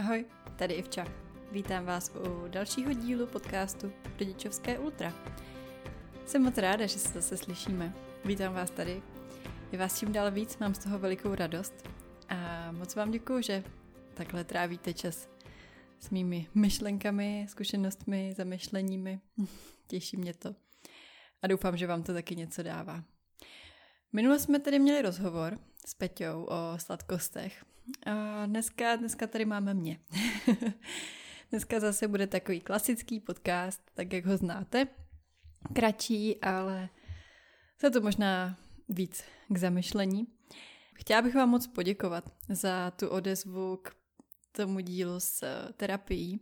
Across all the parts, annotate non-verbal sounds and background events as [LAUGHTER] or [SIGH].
Ahoj, tady Ivča. Vítám vás u dalšího dílu podcastu Rodičovské ultra. Jsem moc ráda, že se zase slyšíme. Vítám vás tady. Je vás čím dál víc, mám z toho velikou radost. A moc vám děkuju, že takhle trávíte čas s mými myšlenkami, zkušenostmi, zamyšleními. [LAUGHS] Těší mě to. A doufám, že vám to taky něco dává. Minule jsme tedy měli rozhovor s Peťou o sladkostech a dneska, dneska tady máme mě. [LAUGHS] dneska zase bude takový klasický podcast, tak jak ho znáte. Kratší, ale za to možná víc k zamyšlení. Chtěla bych vám moc poděkovat za tu odezvu k tomu dílu s eh, terapií.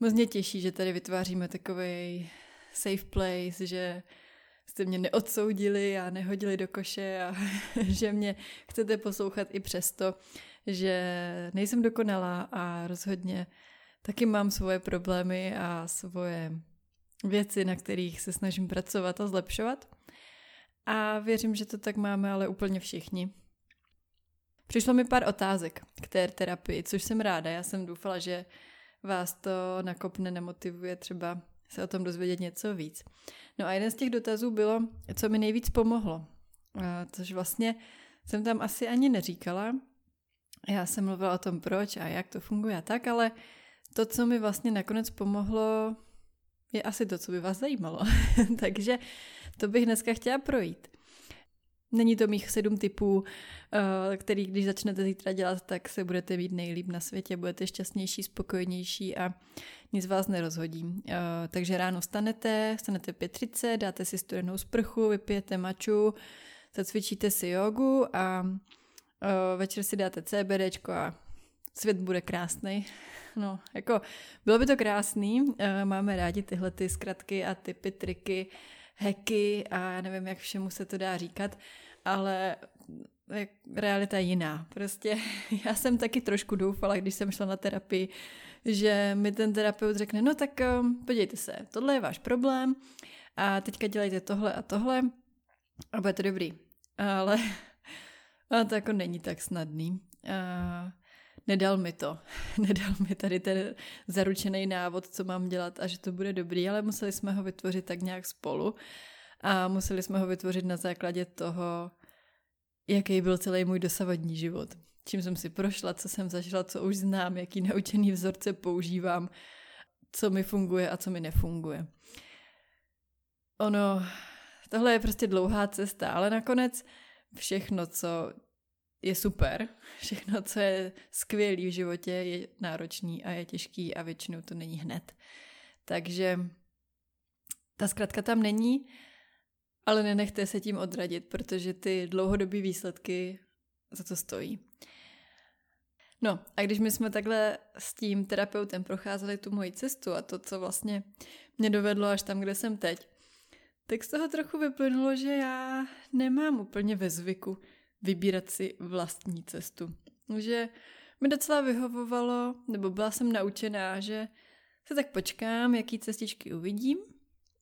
Moc mě těší, že tady vytváříme takový safe place, že jste mě neodsoudili a nehodili do koše a [LAUGHS] že mě chcete poslouchat i přesto, že nejsem dokonalá a rozhodně taky mám svoje problémy a svoje věci, na kterých se snažím pracovat a zlepšovat. A věřím, že to tak máme ale úplně všichni. Přišlo mi pár otázek k té terapii, což jsem ráda. Já jsem doufala, že vás to nakopne, nemotivuje třeba se o tom dozvědět něco víc. No a jeden z těch dotazů bylo, co mi nejvíc pomohlo. Což vlastně jsem tam asi ani neříkala. Já jsem mluvila o tom, proč a jak to funguje a tak, ale to, co mi vlastně nakonec pomohlo, je asi to, co by vás zajímalo. [LAUGHS] Takže to bych dneska chtěla projít. Není to mých sedm typů, eh, který když začnete zítra dělat, tak se budete mít nejlíp na světě, budete šťastnější, spokojenější a nic vás nerozhodí. Eh, takže ráno stanete, stanete 5.30, dáte si studenou sprchu, vypijete maču, zacvičíte si jogu a eh, večer si dáte CBDčko a svět bude krásný. [LAUGHS] No, jako bylo by to krásný, máme rádi tyhle ty zkratky a typy, triky, heky a já nevím, jak všemu se to dá říkat, ale realita je jiná. Prostě [LAUGHS] já jsem taky trošku doufala, když jsem šla na terapii, že mi ten terapeut řekne, no tak um, podívejte se, tohle je váš problém a teďka dělejte tohle a tohle a bude to dobrý. Ale [LAUGHS] a to jako není tak snadný. A nedal mi to. [LAUGHS] Nedal mi tady ten zaručený návod, co mám dělat a že to bude dobrý, ale museli jsme ho vytvořit tak nějak spolu a museli jsme ho vytvořit na základě toho, jaký byl celý můj dosavadní život. Čím jsem si prošla, co jsem zažila, co už znám, jaký naučený vzorce používám, co mi funguje a co mi nefunguje. Ono, tohle je prostě dlouhá cesta, ale nakonec všechno, co je super. [LAUGHS] Všechno, co je skvělý v životě, je náročný a je těžký a většinou to není hned. Takže ta zkratka tam není, ale nenechte se tím odradit, protože ty dlouhodobé výsledky za to stojí. No a když my jsme takhle s tím terapeutem procházeli tu moji cestu a to, co vlastně mě dovedlo až tam, kde jsem teď, tak z toho trochu vyplynulo, že já nemám úplně ve zvyku vybírat si vlastní cestu. Že mi docela vyhovovalo, nebo byla jsem naučená, že se tak počkám, jaký cestičky uvidím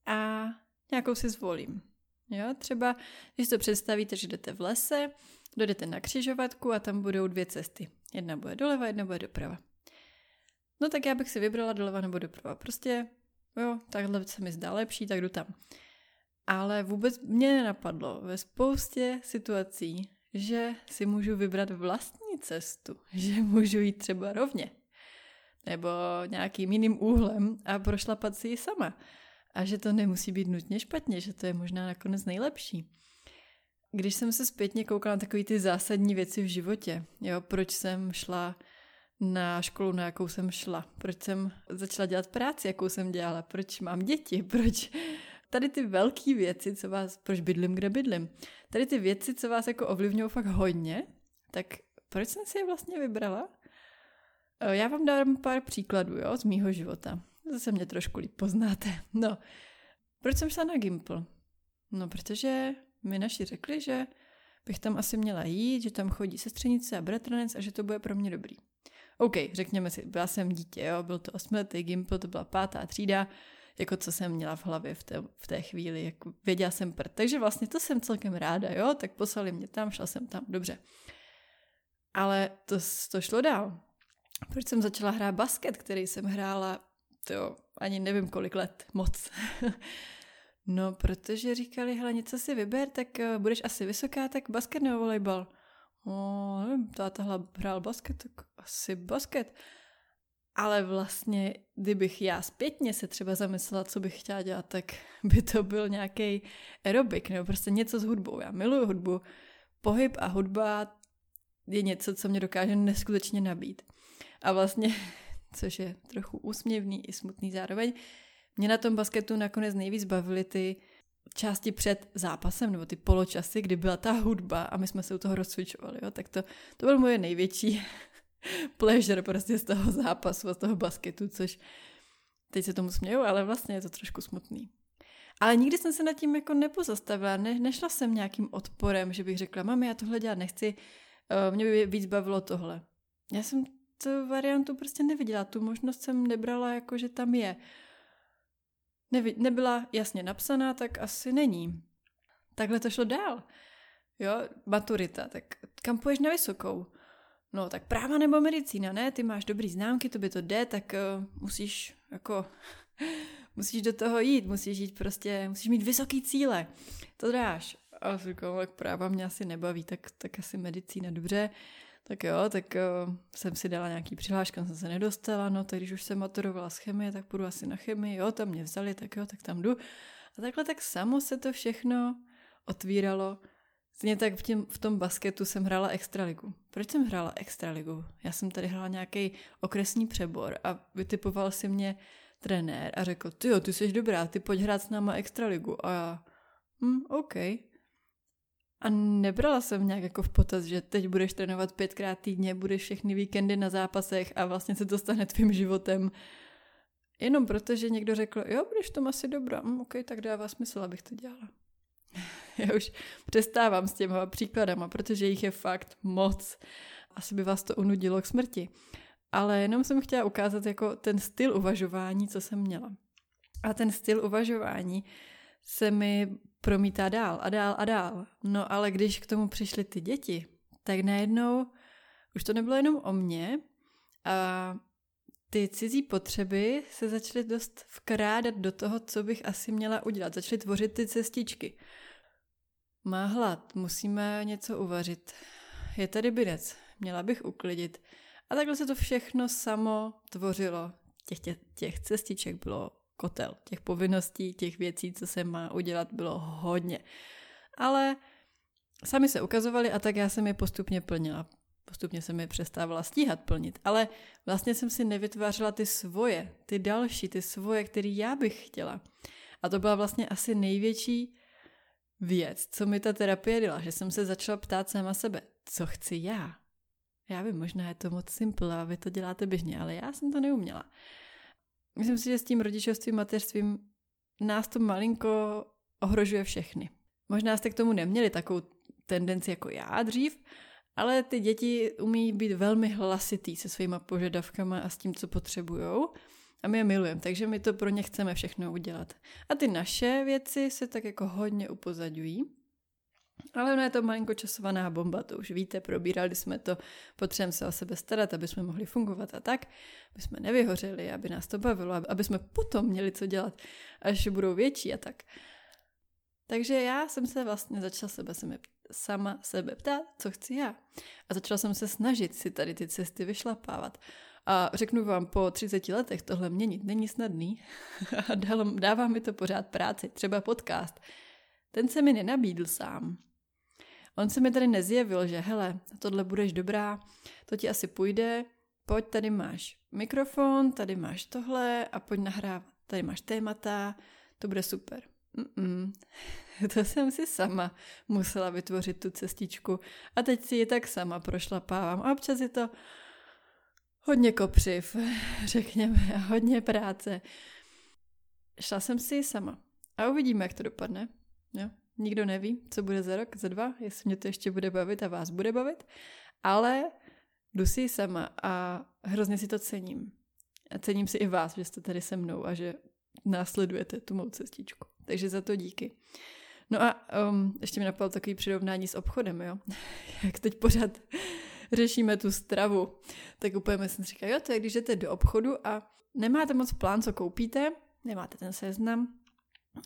a nějakou si zvolím. Jo, třeba, když to představíte, že jdete v lese, dojdete na křižovatku a tam budou dvě cesty. Jedna bude doleva, jedna bude doprava. No tak já bych si vybrala doleva nebo doprava. Prostě, jo, takhle se mi zdá lepší, tak jdu tam. Ale vůbec mě nenapadlo ve spoustě situací, že si můžu vybrat vlastní cestu, [LAUGHS] že můžu jít třeba rovně nebo nějakým jiným úhlem a prošlapat si ji sama. A že to nemusí být nutně špatně, že to je možná nakonec nejlepší. Když jsem se zpětně koukala na takové ty zásadní věci v životě, jo, proč jsem šla na školu, na jakou jsem šla, proč jsem začala dělat práci, jakou jsem dělala, proč mám děti, [LAUGHS] proč tady ty velké věci, co vás, proč bydlím, kde bydlím, tady ty věci, co vás jako ovlivňují fakt hodně, tak proč jsem si je vlastně vybrala? Eh, já vám dám pár příkladů jo, z mýho života. Zase mě trošku líp poznáte. No, proč jsem šla na Gimple? No, protože mi naši řekli, že bych tam asi měla jít, že tam chodí sestřenice a bratranec a že to bude pro mě dobrý. OK, řekněme si, byla jsem dítě, jo, byl to osmiletý Gimple, to byla pátá třída, jako co jsem měla v hlavě v té, v té chvíli, jako věděla jsem prd. Takže vlastně to jsem celkem ráda, jo, tak poslali mě tam, šla jsem tam, dobře. Ale to, to šlo dál. proč jsem začala hrát basket, který jsem hrála, to ani nevím kolik let, moc. [LAUGHS] no, protože říkali, hele, něco si vyber, tak uh, budeš asi vysoká, tak basket nebo volejbal. No, nevím, táta hrál basket, tak asi basket. Ale vlastně, kdybych já zpětně se třeba zamyslela, co bych chtěla dělat, tak [LAUGHS] by to byl nějaký aerobik nebo prostě něco s hudbou. Já miluju hudbu. Pohyb a hudba je něco, co mě dokáže neskutečně nabít. A vlastně, což je trochu úsměvný i smutný zároveň, mě na tom basketu nakonec nejvíc bavily ty části před zápasem, nebo ty poločasy, kdy byla ta hudba a my jsme se u toho rozcvičovali, jo, tak to, to byl moje největší [LAUGHS] pleasure prostě z toho zápasu a z toho basketu, což teď se tomu směju, ale vlastně je to trošku smutný. Ale nikdy jsem se nad tím jako nepozastavila, ne, nešla jsem nějakým odporem, že bych řekla, mami, já tohle dělat nechci, uh, mě by víc bavilo tohle. Já jsem tu variantu prostě neviděla, tu možnost jsem nebrala jako, že tam je. Nevi, nebyla jasně napsaná, tak asi není. Takhle to šlo dál. Jo, maturita, tak kam půjdeš na vysokou? No tak práva nebo medicína, ne? Ty máš dobrý známky, to by to jde, tak uh, musíš jako [LAUGHS] musíš do toho jít, musíš jít prostě, musíš mít vysoký cíle. To dáš. A říkám, tak práva mě asi nebaví, tak, tak asi medicína, dobře. Tak jo, tak uh, jsem si dala nějaký přihláška, jsem se nedostala, no tak když už jsem maturovala z chemie, tak půjdu asi na chemii, jo, tam mě vzali, tak jo, tak tam jdu. A takhle tak samo se to všechno otvíralo. Stejně tak v, tím, v tom basketu jsem hrála extraligu. Proč jsem hrála extraligu? Já jsem tady hrála nějaký okresní přebor a vytipoval si mě trenér a řekl, ty jo, ty jsi dobrá, ty pojď hrát s náma extraligu. A já, hm, OK. A nebrala jsem nějak jako v potaz, že teď budeš trénovat pětkrát týdně, budeš všechny víkendy na zápasech a vlastně se to stane tvým životem. Jenom proto, že někdo řekl, jo, budeš tom asi dobrá, hm, OK, tak dává smysl, abych to dělala. [LAUGHS] Já už přestávám s těma příkladama, protože jich je fakt moc. Asi by vás to unudilo k smrti. Ale jenom jsem chtěla ukázat jako ten styl uvažování, co jsem měla. A ten styl uvažování se mi promítá dál a dál a dál. No ale když k tomu přišly ty děti, tak najednou už to nebylo jenom o mně a ty cizí potřeby se začaly dost vkrádat do toho, co bych asi měla udělat. Začaly tvořit ty cestičky. Má hlad, musíme něco uvařit. Je tady binec, měla bych uklidit. A takhle se to všechno samo tvořilo. Těch, těch, těch cestiček bylo kotel. Těch povinností, těch věcí, co se má udělat, bylo hodně. Ale sami se ukazovali a tak já jsem je postupně plnila. Postupně jsem je přestávala stíhat plnit. Ale vlastně jsem si nevytvářela ty svoje, ty další, ty svoje, které já bych chtěla. A to byla vlastně asi největší věc, co mi ta terapie dělala, že jsem se začala ptát sama sebe, co chci já. Já vím, možná je to moc simple a vy to děláte běžně, ale já jsem to neuměla. Myslím si, že s tím rodičovstvím, mateřstvím nás to malinko ohrožuje všechny. Možná jste k tomu neměli takovou tendenci jako já dřív, ale ty děti umí být velmi hlasitý se svýma požadavkama a s tím, co potřebujou. A my je milujeme, takže my to pro ně chceme všechno udělat. A ty naše věci se tak jako hodně upozaďují. Ale ono je to malinko časovaná bomba, to už víte, probírali jsme to, potřebujeme se o sebe starat, aby jsme mohli fungovat a tak, aby jsme nevyhořeli, aby nás to bavilo, aby jsme potom měli co dělat, až budou větší a tak. Takže já jsem se vlastně začala sebe, sebe sama sebe ptát, co chci já. A začala jsem se snažit si tady ty cesty vyšlapávat. A řeknu vám, po 30 letech tohle měnit není snadný [LAUGHS] dává mi to pořád práci, třeba podcast. Ten se mi nenabídl sám. On se mi tady nezjevil, že hele, tohle budeš dobrá, to ti asi půjde, pojď, tady máš mikrofon, tady máš tohle a pojď nahrávat. Tady máš témata, to bude super. Mm-mm. [LAUGHS] To jsem si sama musela vytvořit tu cestičku a teď si ji tak sama prošlapávám a občas je to hodně kopřiv, [LAUGHS] řekněme, a hodně práce. Šla jsem si sama a uvidíme, jak to dopadne. Jo? Nikdo neví, co bude za rok, za dva, jestli mě to ještě bude bavit a vás bude bavit, ale jdu si sama a hrozně si to cením. A cením si i vás, že jste tady se mnou a že následujete tu mou cestičku. Takže za to díky. No a um, ještě mi napadlo takový přirovnání s obchodem, jo. [LAUGHS] Jak teď pořád [LAUGHS] řešíme tu stravu. Tak úplně jsem říkala, jo, to je, když jdete do obchodu a nemáte moc plán, co koupíte, nemáte ten seznam,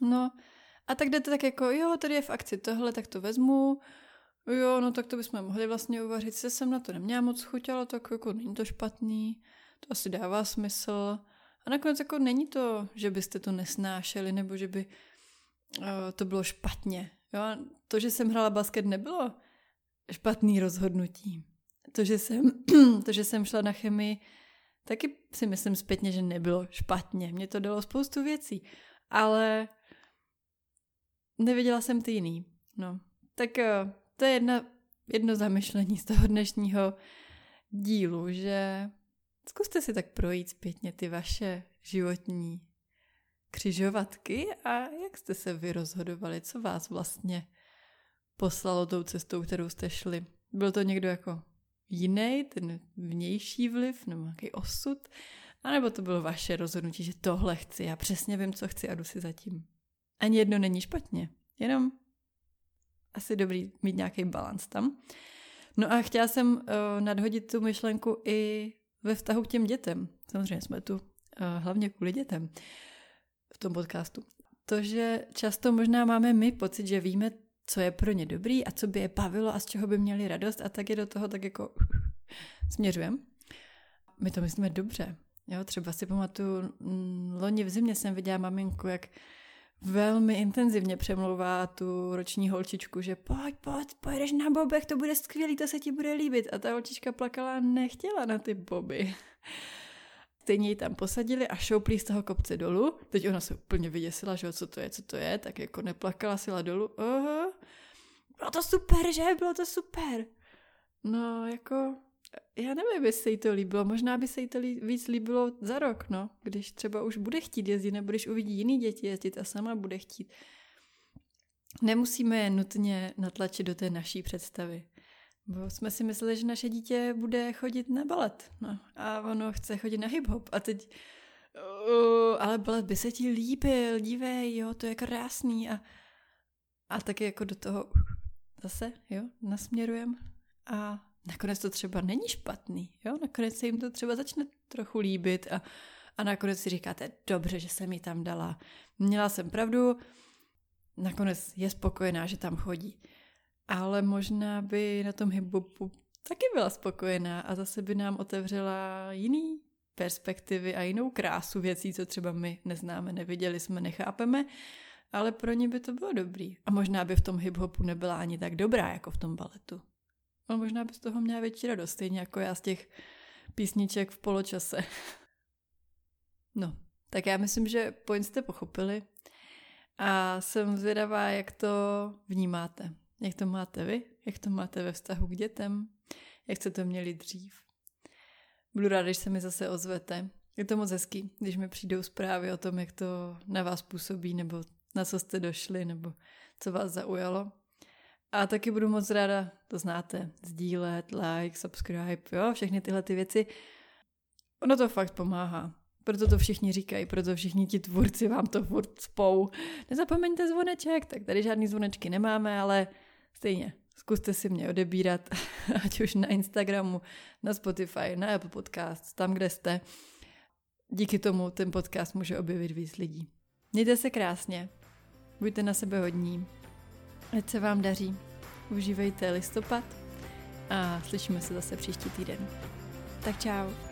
no a tak jdete tak jako, jo, tady je v akci tohle, tak to vezmu, jo, no tak to bychom mohli vlastně uvařit, se jsem na to neměla moc chuť, ale tak jako není to špatný, to asi dává smysl. A nakonec jako není to, že byste to nesnášeli, nebo že by uh, to bylo špatně. Jo? To, že jsem hrála basket, nebylo špatný rozhodnutí. To, že jsem, [CLEARS THROAT] to, že jsem šla na chemii, taky si myslím zpětně, že nebylo špatně. Mě to dalo spoustu věcí. Ale neviděla jsem ty jiný. No. Tak uh, to je jedna, jedno zamyšlení z toho dnešního dílu, že zkuste si tak projít zpětně ty vaše životní křižovatky a jak jste se vy rozhodovali, co vás vlastně poslalo tou cestou, kterou jste šli. Byl to někdo jako jiný, ten vnější vliv nebo nějaký osud, anebo to bylo vaše rozhodnutí, že tohle chci, já přesně vím, co chci a jdu si zatím. Ani jedno není špatně, jenom asi dobrý mít nějaký balans tam. No a chtěla jsem uh, nadhodit tu myšlenku i ve vztahu k těm dětem. Samozřejmě jsme tu uh, hlavně kvůli dětem v tom podcastu. To, že často možná máme my pocit, že víme, co je pro ně dobrý a co by je bavilo a z čeho by měli radost a tak je do toho tak jako [LAUGHS] směřujeme. My to myslíme dobře. Jo, třeba si pamatuju, mm, loni v zimě jsem viděla maminku, jak velmi intenzivně přemlouvá tu roční holčičku, že pojď, pojď, pojedeš na bobech, to bude skvělý, to se ti bude líbit. A ta holčička plakala nechtěla na ty boby. [LAUGHS] Stejně ji tam posadili a šouplí z toho kopce dolů. Teď ona se úplně vyděsila, že co to je, co to je, tak jako neplakala, sila dolů. Aha. Bylo to super, že? Bylo to super. No, jako já nevím, jestli se jí to líbilo. Možná by se jí to víc líbilo za rok, no. Když třeba už bude chtít jezdit, nebo když uvidí jiný děti jezdit a sama bude chtít. Nemusíme je nutně natlačit do té naší představy. Bo jsme si mysleli, že naše dítě bude chodit na balet. No, a ono chce chodit na hip-hop. A teď... Uh, ale balet by se ti líbil, dívej, jo, to je krásný. A, a taky jako do toho zase, jo, nasměrujem. A nakonec to třeba není špatný, jo? Nakonec se jim to třeba začne trochu líbit a, a nakonec si říkáte, dobře, že jsem ji tam dala. Měla jsem pravdu, nakonec je spokojená, že tam chodí. Ale možná by na tom hiphopu taky byla spokojená a zase by nám otevřela jiný perspektivy a jinou krásu věcí, co třeba my neznáme, neviděli jsme, nechápeme, ale pro ně by to bylo dobrý. A možná by v tom hiphopu nebyla ani tak dobrá, jako v tom baletu. Ale možná by z toho měla větší radost, stejně jako já z těch písniček v poločase. [LAUGHS] No, tak já myslím, že point jste pochopili a jsem zvědavá, jak to vnímáte. Jak to máte vy? Jak to máte ve vztahu k dětem? Jak jste to měli dřív? Budu ráda, když se mi zase ozvete. Je to moc hezký, když mi přijdou zprávy o tom, jak to na vás působí, nebo na co jste došli, nebo co vás zaujalo. A taky budu moc ráda, to znáte, sdílet, like, subscribe, jo, všechny tyhle ty věci. Ono to fakt pomáhá. Proto to všichni říkají, proto všichni ti tvůrci vám to furt spou. Nezapomeňte zvoneček, tak tady žádný zvonečky nemáme, ale stejně, zkuste si mě odebírat, [LAUGHS] ať už na Instagramu, na Spotify, na Apple Podcast, tam, kde jste. Díky tomu ten podcast může objevit víc lidí. Mějte se krásně, buďte na sebe hodní, Ať se vám daří. Užívejte listopad a slyšíme se zase příští týden. Tak čau.